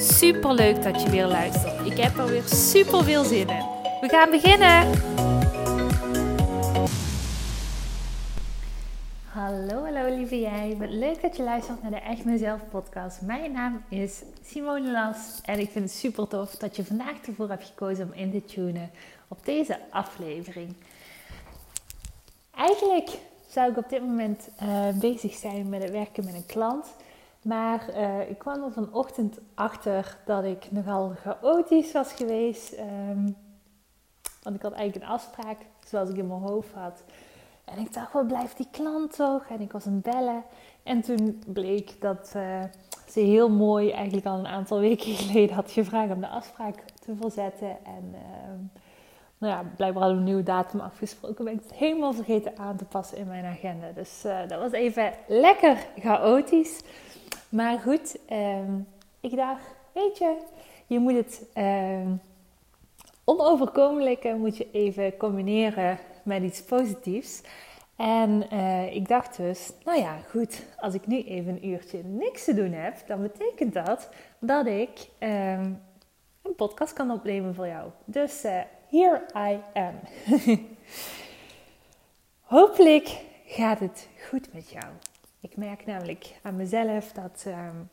Super leuk dat je weer luistert. Ik heb er weer super veel zin in. We gaan beginnen. Hallo, hallo lieve jij. Wat leuk dat je luistert naar de Echt Mezelf podcast. Mijn naam is Simone Las en ik vind het super tof dat je vandaag ervoor hebt gekozen om in te tunen op deze aflevering. Eigenlijk zou ik op dit moment uh, bezig zijn met het werken met een klant. Maar uh, ik kwam er vanochtend achter dat ik nogal chaotisch was geweest. Um, want ik had eigenlijk een afspraak zoals ik in mijn hoofd had. En ik dacht, wat blijft die klant toch? En ik was aan het bellen. En toen bleek dat uh, ze heel mooi eigenlijk al een aantal weken geleden had gevraagd om de afspraak te verzetten. En uh, nou ja, blijkbaar hadden we een nieuwe datum afgesproken. Ben ik het helemaal vergeten aan te passen in mijn agenda. Dus uh, dat was even lekker chaotisch. Maar goed, um, ik dacht, weet je, je moet het um, onoverkomelijke moet je even combineren met iets positiefs. En uh, ik dacht dus, nou ja, goed, als ik nu even een uurtje niks te doen heb, dan betekent dat dat ik um, een podcast kan opnemen voor jou. Dus uh, here I am. Hopelijk gaat het goed met jou. Ik merk namelijk aan mezelf dat um,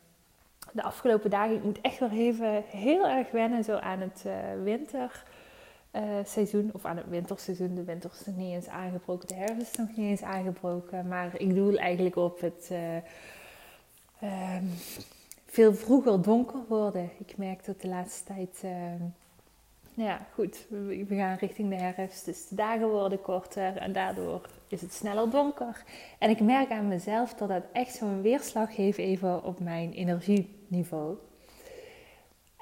de afgelopen dagen, ik moet echt weer even heel erg wennen zo aan het uh, winterseizoen. Of aan het winterseizoen. De winter is nog niet eens aangebroken, de herfst is nog niet eens aangebroken. Maar ik doe eigenlijk op het uh, um, veel vroeger donker worden. Ik merk dat de laatste tijd nou ja, goed, we gaan richting de herfst, dus de dagen worden korter en daardoor is het sneller donker. En ik merk aan mezelf dat dat echt zo'n weerslag geeft even op mijn energieniveau.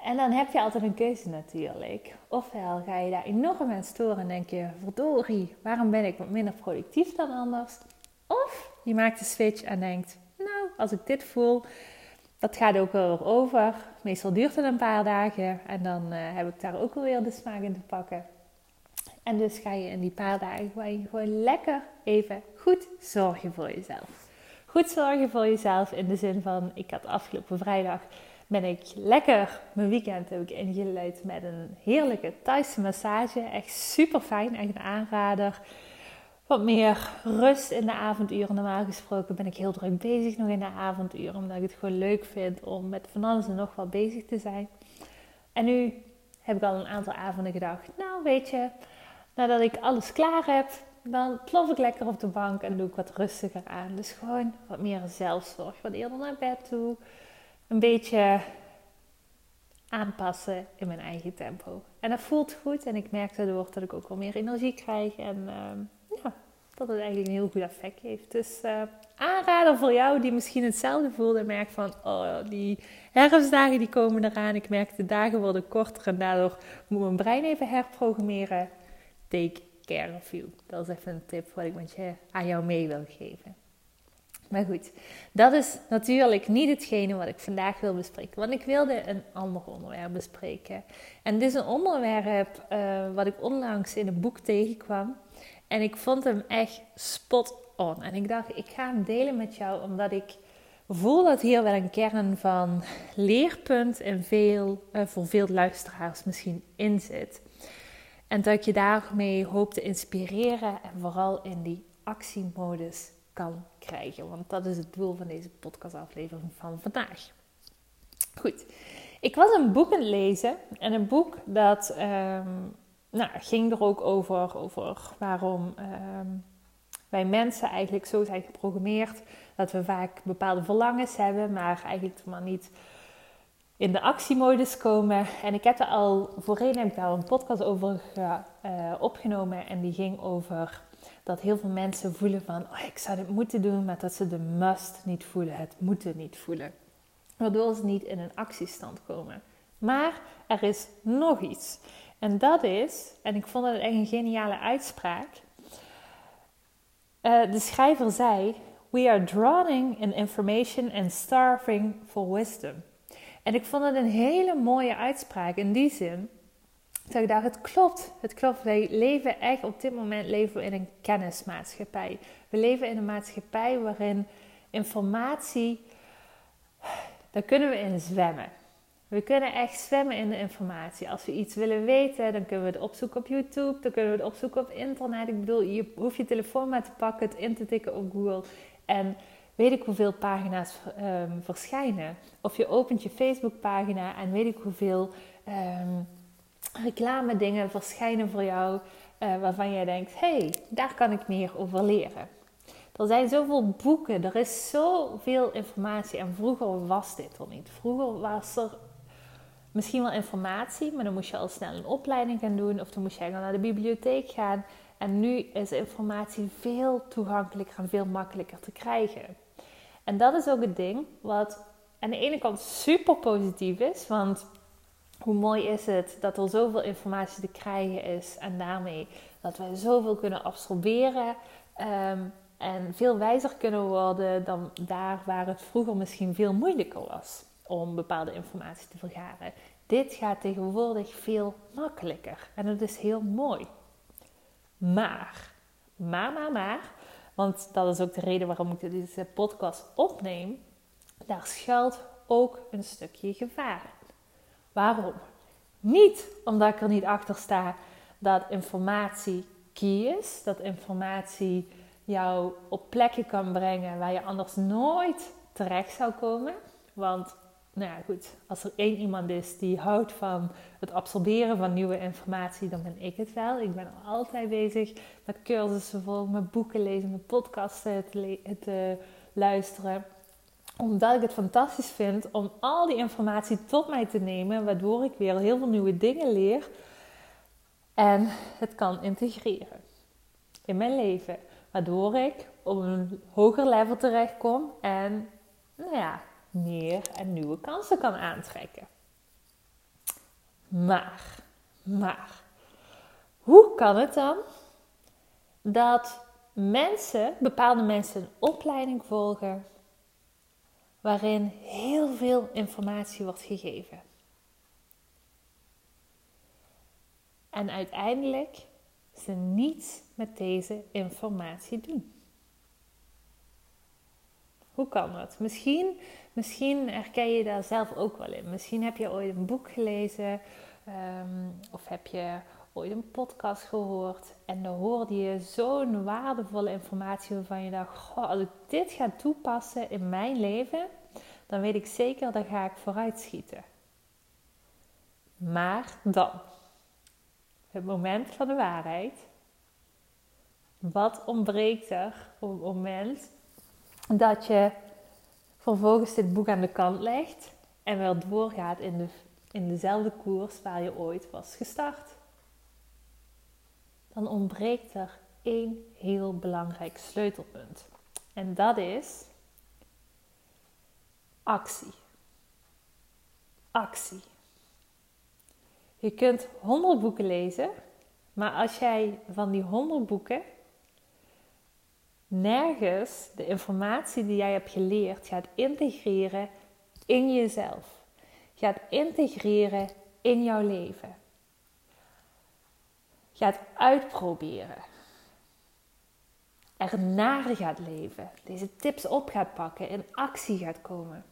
En dan heb je altijd een keuze natuurlijk. Ofwel ga je daar enorm aan storen en denk je, verdorie, waarom ben ik wat minder productief dan anders? Of je maakt de switch en denkt, nou, als ik dit voel, dat gaat ook wel weer over. Meestal duurt het een paar dagen en dan uh, heb ik daar ook wel weer de smaak in te pakken. En dus ga je in die paar dagen gewoon, lekker even goed zorgen voor jezelf. Goed zorgen voor jezelf in de zin van, ik had afgelopen vrijdag ben ik lekker mijn weekend ik ingeluid met een heerlijke Thaise massage. Echt super fijn, echt een aanrader wat meer rust in de avonduren. Normaal gesproken ben ik heel druk bezig nog in de avonduren, omdat ik het gewoon leuk vind om met van alles en nog wat bezig te zijn. En nu heb ik al een aantal avonden gedacht, nou weet je, nadat ik alles klaar heb, dan plof ik lekker op de bank en doe ik wat rustiger aan. Dus gewoon wat meer zelfzorg, wat eerder naar bed toe, een beetje aanpassen in mijn eigen tempo. En dat voelt goed en ik merk daardoor dat ik ook wel meer energie krijg en... Uh, ja, dat het eigenlijk een heel goed effect heeft. Dus uh, aanrader voor jou die misschien hetzelfde voelt en merkt van, oh, die herfstdagen die komen eraan. Ik merk de dagen worden korter en daardoor moet mijn brein even herprogrammeren. Take care of you. Dat is even een tip wat ik met je, aan jou mee wil geven. Maar goed, dat is natuurlijk niet hetgene wat ik vandaag wil bespreken. Want ik wilde een ander onderwerp bespreken. En dit is een onderwerp uh, wat ik onlangs in een boek tegenkwam. En ik vond hem echt spot on. En ik dacht, ik ga hem delen met jou omdat ik voel dat hier wel een kern van leerpunt en veel, uh, voor veel luisteraars misschien in zit. En dat je daarmee hoop te inspireren en vooral in die actiemodus kan krijgen. Want dat is het doel van deze podcastaflevering van vandaag. Goed, ik was een boek aan het lezen. En een boek dat um, nou, ging er ook over, over waarom um, wij mensen eigenlijk zo zijn geprogrammeerd. Dat we vaak bepaalde verlangens hebben, maar eigenlijk maar niet in de actiemodus komen. En ik heb er al, voorheen heb ik daar een podcast over uh, opgenomen. En die ging over dat heel veel mensen voelen van... Oh, ik zou dit moeten doen, maar dat ze de must niet voelen. Het moeten niet voelen. Waardoor ze niet in een actiestand komen. Maar er is nog iets. En dat is, en ik vond het echt een geniale uitspraak. Uh, de schrijver zei: We are drowning in information and starving for wisdom. En ik vond het een hele mooie uitspraak in die zin. Dat ik dacht, het klopt. Het klopt. Wij leven echt, op dit moment leven we in een kennismaatschappij. We leven in een maatschappij waarin informatie, daar kunnen we in zwemmen. We kunnen echt zwemmen in de informatie. Als we iets willen weten, dan kunnen we het opzoeken op YouTube, dan kunnen we het opzoeken op internet. Ik bedoel, je hoeft je telefoon maar te pakken, het in te tikken op Google. En weet ik hoeveel pagina's um, verschijnen. Of je opent je Facebookpagina en weet ik hoeveel um, reclame dingen verschijnen voor jou. Uh, waarvan jij denkt, hé, hey, daar kan ik meer over leren. Er zijn zoveel boeken, er is zoveel informatie. En vroeger was dit er niet. Vroeger was er misschien wel informatie, maar dan moest je al snel een opleiding gaan doen. Of dan moest je naar de bibliotheek gaan. En nu is informatie veel toegankelijker en veel makkelijker te krijgen. En dat is ook het ding wat aan de ene kant super positief is. Want hoe mooi is het dat er zoveel informatie te krijgen is. En daarmee dat wij zoveel kunnen absorberen. Ehm, en veel wijzer kunnen worden dan daar waar het vroeger misschien veel moeilijker was om bepaalde informatie te vergaren. Dit gaat tegenwoordig veel makkelijker en dat is heel mooi. Maar, maar, maar, maar, want dat is ook de reden waarom ik deze podcast opneem, daar schuilt ook een stukje gevaar. Waarom? Niet omdat ik er niet achter sta dat informatie key is, dat informatie jou op plekken kan brengen waar je anders nooit terecht zou komen. Want, nou ja, goed, als er één iemand is die houdt van het absorberen van nieuwe informatie, dan ben ik het wel. Ik ben altijd bezig met cursussen volgen, met boeken lezen, met podcasten te, te luisteren omdat ik het fantastisch vind om al die informatie tot mij te nemen, waardoor ik weer heel veel nieuwe dingen leer en het kan integreren in mijn leven. Waardoor ik op een hoger level terechtkom en nou ja, meer en nieuwe kansen kan aantrekken. Maar, maar, hoe kan het dan dat mensen, bepaalde mensen een opleiding volgen waarin heel veel informatie wordt gegeven? En uiteindelijk ze niets met deze informatie doen. Hoe kan dat? Misschien, misschien herken je daar zelf ook wel in. Misschien heb je ooit een boek gelezen ehm, of heb je ooit een podcast gehoord en dan hoorde je zo'n waardevolle informatie waarvan je dacht: als ik dit ga toepassen in mijn leven, dan weet ik zeker dat ga ik vooruitschieten. Maar dan, het moment van de waarheid, wat ontbreekt er op het moment dat je vervolgens dit boek aan de kant legt en wel doorgaat in, de, in dezelfde koers waar je ooit was gestart? Dan ontbreekt er één heel belangrijk sleutelpunt. En dat is actie. Actie. Je kunt honderd boeken lezen, maar als jij van die honderd boeken nergens de informatie die jij hebt geleerd gaat integreren in jezelf. Gaat integreren in jouw leven. Gaat uitproberen. Er naar gaat leven. Deze tips op gaat pakken. In actie gaat komen.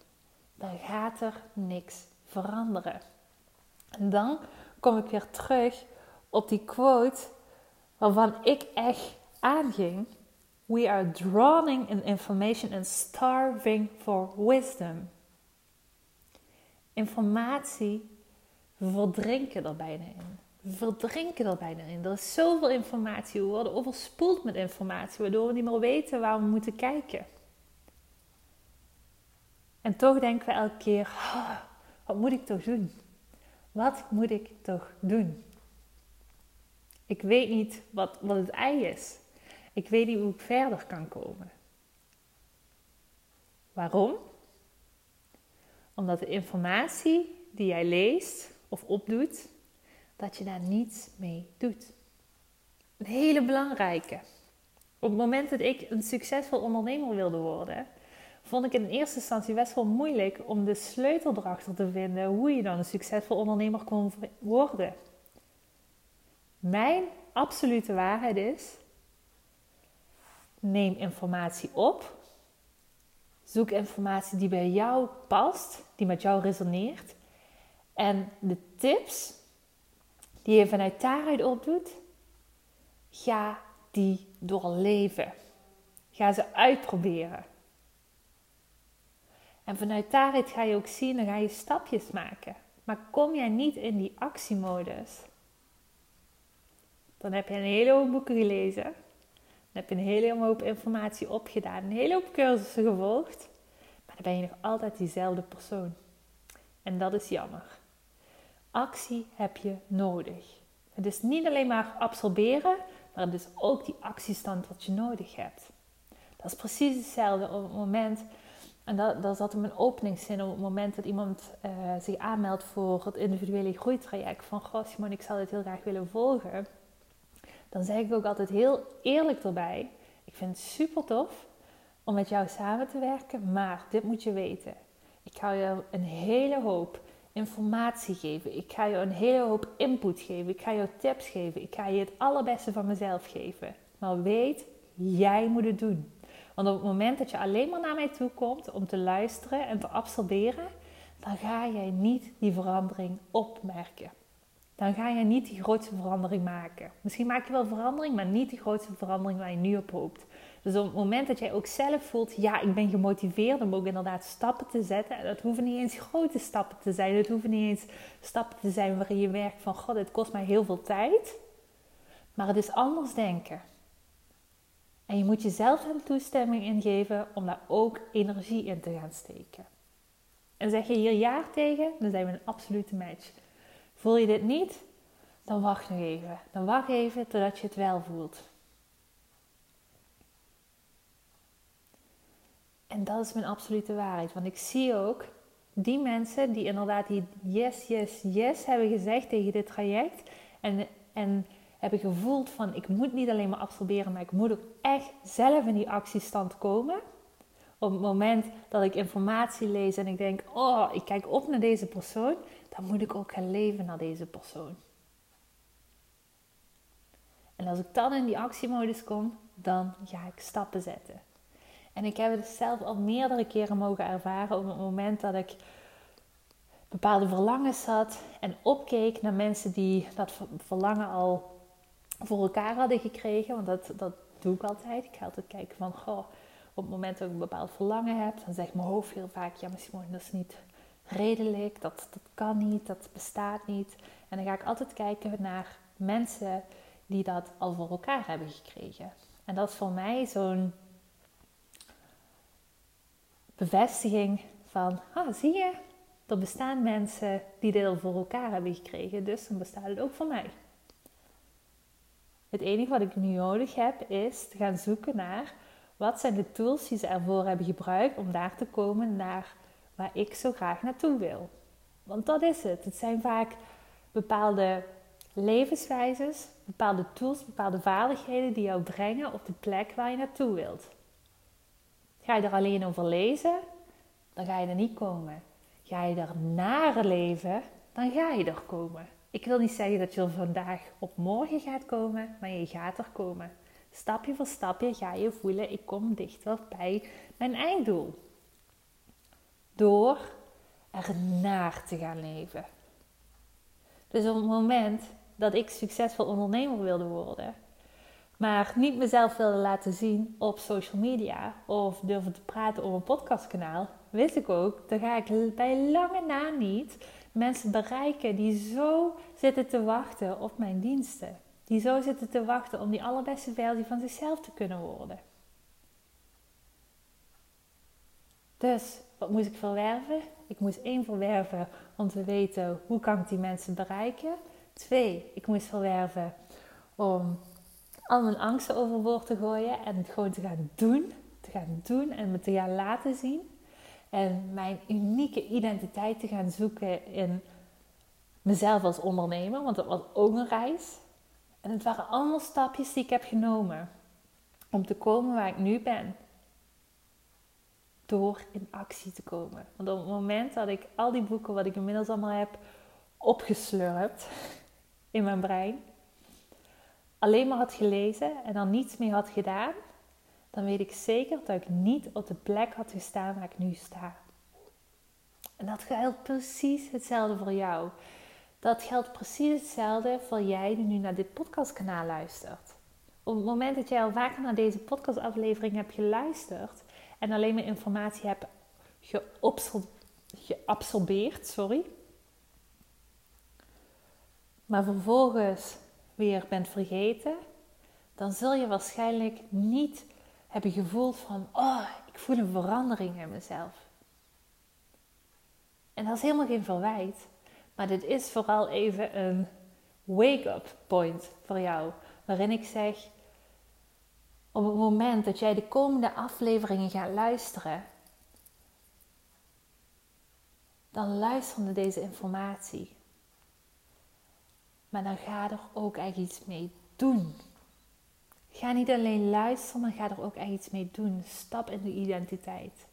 Dan gaat er niks veranderen. En dan kom ik weer terug op die quote waarvan ik echt aanging We are drowning in information and starving for wisdom. Informatie, we verdrinken er bijna in. We verdrinken er bijna in. Er is zoveel informatie. We worden overspoeld met informatie, waardoor we niet meer weten waar we moeten kijken. En toch denken we elke keer: wat moet ik toch doen? Wat moet ik toch doen? Ik weet niet wat, wat het ei is. Ik weet niet hoe ik verder kan komen. Waarom? Omdat de informatie die jij leest of opdoet, dat je daar niets mee doet. Een hele belangrijke. Op het moment dat ik een succesvol ondernemer wilde worden, vond ik in eerste instantie best wel moeilijk om de sleutel erachter te vinden hoe je dan een succesvol ondernemer kon worden. Mijn absolute waarheid is: neem informatie op, zoek informatie die bij jou past, die met jou resoneert. En de tips die je vanuit daaruit opdoet, ga die doorleven. Ga ze uitproberen. En vanuit daaruit ga je ook zien, dan ga je stapjes maken. Maar kom jij niet in die actiemodus, dan heb je een hele hoop boeken gelezen. Dan heb je een hele hoop informatie opgedaan, een hele hoop cursussen gevolgd. Maar dan ben je nog altijd diezelfde persoon. En dat is jammer. Actie heb je nodig. Het is niet alleen maar absorberen, maar het is ook die actiestand wat je nodig hebt. Dat is precies hetzelfde op het moment en dat, dat zat in mijn openingszin op het moment dat iemand uh, zich aanmeldt voor het individuele groeitraject. Van, goh Simon, ik zou dit heel graag willen volgen. Dan zeg ik ook altijd heel eerlijk erbij. Ik vind het super tof om met jou samen te werken. Maar dit moet je weten. Ik ga je een hele hoop informatie geven. Ik ga je een hele hoop input geven. Ik ga je tips geven. Ik ga je het allerbeste van mezelf geven. Maar weet, jij moet het doen. Want op het moment dat je alleen maar naar mij toe komt om te luisteren en te absorberen, dan ga jij niet die verandering opmerken. Dan ga je niet die grootste verandering maken. Misschien maak je wel verandering, maar niet die grootste verandering waar je nu op hoopt. Dus op het moment dat jij ook zelf voelt, ja, ik ben gemotiveerd om ook inderdaad stappen te zetten. En dat hoeven niet eens grote stappen te zijn. Het hoeven niet eens stappen te zijn waarin je werkt van, god, het kost mij heel veel tijd. Maar het is anders denken. En je moet jezelf een toestemming ingeven om daar ook energie in te gaan steken. En zeg je hier ja tegen, dan zijn we een absolute match. Voel je dit niet, dan wacht nog even. Dan wacht even totdat je het wel voelt. En dat is mijn absolute waarheid. Want ik zie ook die mensen die inderdaad die yes, yes, yes hebben gezegd tegen dit traject. En, en heb ik gevoeld van ik moet niet alleen maar absorberen, maar ik moet ook echt zelf in die actiestand komen. Op het moment dat ik informatie lees en ik denk, oh, ik kijk op naar deze persoon, dan moet ik ook gaan leven naar deze persoon. En als ik dan in die actiemodus kom, dan ga ik stappen zetten. En ik heb het zelf al meerdere keren mogen ervaren op het moment dat ik bepaalde verlangens had en opkeek naar mensen die dat verlangen al voor elkaar hadden gekregen. Want dat, dat doe ik altijd. Ik ga altijd kijken van, goh, op het moment dat ik een bepaald verlangen heb, dan zegt mijn hoofd heel vaak, ja, misschien dat is niet redelijk, dat, dat kan niet, dat bestaat niet. En dan ga ik altijd kijken naar mensen die dat al voor elkaar hebben gekregen. En dat is voor mij zo'n bevestiging van, ah, zie je, er bestaan mensen die dit al voor elkaar hebben gekregen, dus dan bestaat het ook voor mij. Het enige wat ik nu nodig heb is te gaan zoeken naar wat zijn de tools die ze ervoor hebben gebruikt om daar te komen naar waar ik zo graag naartoe wil. Want dat is het. Het zijn vaak bepaalde levenswijzes, bepaalde tools, bepaalde vaardigheden die jou brengen op de plek waar je naartoe wilt. Ga je er alleen over lezen, dan ga je er niet komen. Ga je er naar leven, dan ga je er komen. Ik wil niet zeggen dat je er vandaag op morgen gaat komen, maar je gaat er komen. Stapje voor stapje ga je voelen, ik kom dichter bij mijn einddoel. Door er naar te gaan leven. Dus op het moment dat ik succesvol ondernemer wilde worden, maar niet mezelf wilde laten zien op social media of durven te praten op een podcastkanaal, wist ik ook, dan ga ik bij lange na niet mensen bereiken die zo zitten te wachten op mijn diensten. Die zo zitten te wachten om die allerbeste versie van zichzelf te kunnen worden. Dus wat moest ik verwerven? Ik moest één verwerven om te weten hoe kan ik die mensen bereiken. Twee, ik moest verwerven om al mijn angsten overboord te gooien en het gewoon te gaan doen. Te gaan doen en me te gaan laten zien. En mijn unieke identiteit te gaan zoeken in mezelf als ondernemer, want dat was ook een reis. En het waren allemaal stapjes die ik heb genomen om te komen waar ik nu ben. Door in actie te komen. Want op het moment dat ik al die boeken, wat ik inmiddels allemaal heb opgeslurpt in mijn brein, alleen maar had gelezen en dan niets meer had gedaan, dan weet ik zeker dat ik niet op de plek had gestaan waar ik nu sta. En dat geldt precies hetzelfde voor jou. Dat geldt precies hetzelfde voor jij die nu naar dit podcastkanaal luistert. Op het moment dat jij al vaker naar deze podcastaflevering hebt geluisterd en alleen maar informatie hebt geabsorbeerd, sorry, maar vervolgens weer bent vergeten, dan zul je waarschijnlijk niet hebben gevoeld van, oh, ik voel een verandering in mezelf. En dat is helemaal geen verwijt. Maar dit is vooral even een wake-up point voor jou. Waarin ik zeg: op het moment dat jij de komende afleveringen gaat luisteren, dan luister naar deze informatie. Maar dan ga er ook echt iets mee doen. Ga niet alleen luisteren, maar ga er ook echt iets mee doen. Stap in de identiteit.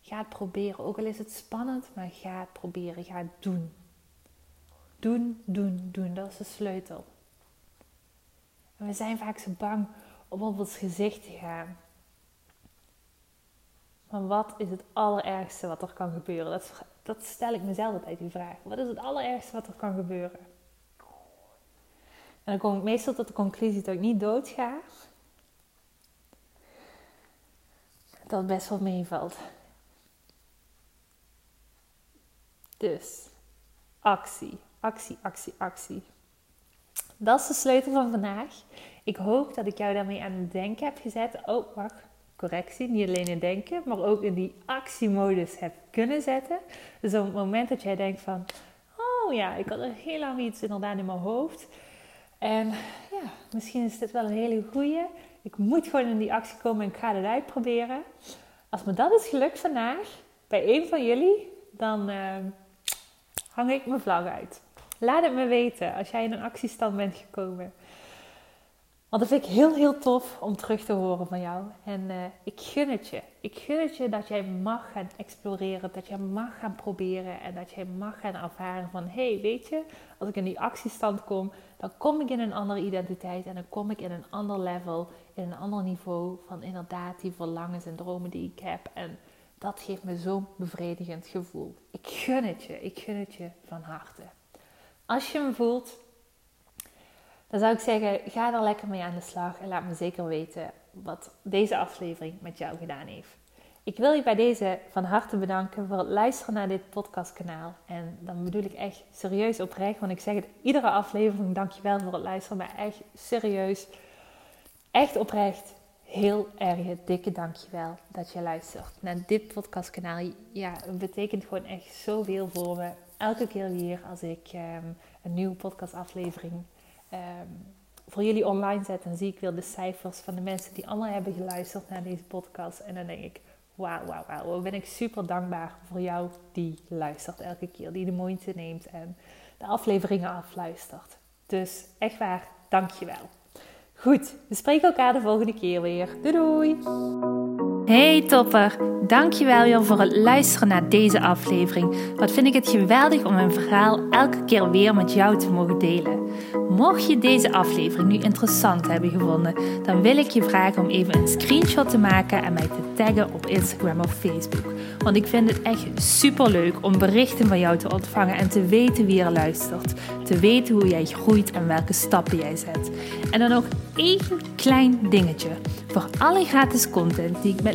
Ga het proberen. Ook al is het spannend, maar ga het proberen. Ga het doen. Doen, doen, doen. Dat is de sleutel. En we zijn vaak zo bang om op ons gezicht te gaan. Maar wat is het allerergste wat er kan gebeuren? Dat, dat stel ik mezelf altijd die vraag. Wat is het allerergste wat er kan gebeuren? En dan kom ik meestal tot de conclusie dat ik niet dood ga. Dat best wel meevalt. Dus actie, actie, actie, actie. Dat is de sleutel van vandaag. Ik hoop dat ik jou daarmee aan het denken heb gezet. Oh, wacht, correctie. Niet alleen in denken, maar ook in die actiemodus heb kunnen zetten. Dus op het moment dat jij denkt van... Oh ja, ik had er heel lang iets inderdaad in mijn hoofd. En ja, misschien is dit wel een hele goeie. Ik moet gewoon in die actie komen en ik ga het uitproberen. Als me dat is gelukt vandaag, bij een van jullie, dan... Uh, hang ik mijn vlag uit. Laat het me weten als jij in een actiestand bent gekomen. Want dat vind ik heel, heel tof om terug te horen van jou. En uh, ik gun het je. Ik gun het je dat jij mag gaan exploreren, dat jij mag gaan proberen en dat jij mag gaan ervaren van... Hé, hey, weet je, als ik in die actiestand kom, dan kom ik in een andere identiteit en dan kom ik in een ander level, in een ander niveau van inderdaad die verlangens en dromen die ik heb. En dat geeft me zo'n bevredigend gevoel. Ik gun het je, ik gun het je van harte. Als je hem voelt, dan zou ik zeggen, ga er lekker mee aan de slag en laat me zeker weten wat deze aflevering met jou gedaan heeft. Ik wil je bij deze van harte bedanken voor het luisteren naar dit podcastkanaal. En dan bedoel ik echt serieus oprecht, want ik zeg het iedere aflevering, dankjewel voor het luisteren, maar echt serieus, echt oprecht heel erg dikke dankjewel dat je luistert naar dit podcastkanaal. Ja, het betekent gewoon echt zoveel voor me. Elke keer weer als ik ehm, een nieuwe podcastaflevering um, voor jullie online zet, dan zie ik weer de cijfers van de mensen die allemaal hebben geluisterd naar deze podcast. En dan denk ik, wauw, wauw, wauw. Ben ik super dankbaar voor jou die luistert elke keer, die de moeite neemt en de afleveringen afluistert. Dus echt waar, dankjewel. Goed, we spreken elkaar de volgende keer weer. Doei doei! Hey topper, dankjewel weer voor het luisteren naar deze aflevering. Wat vind ik het geweldig om mijn verhaal elke keer weer met jou te mogen delen. Mocht je deze aflevering nu interessant hebben gevonden, dan wil ik je vragen om even een screenshot te maken en mij te taggen op Instagram of Facebook. Want ik vind het echt super leuk om berichten van jou te ontvangen en te weten wie er luistert. Te weten hoe jij groeit en welke stappen jij zet. En dan ook één klein dingetje. Voor alle gratis content die ik met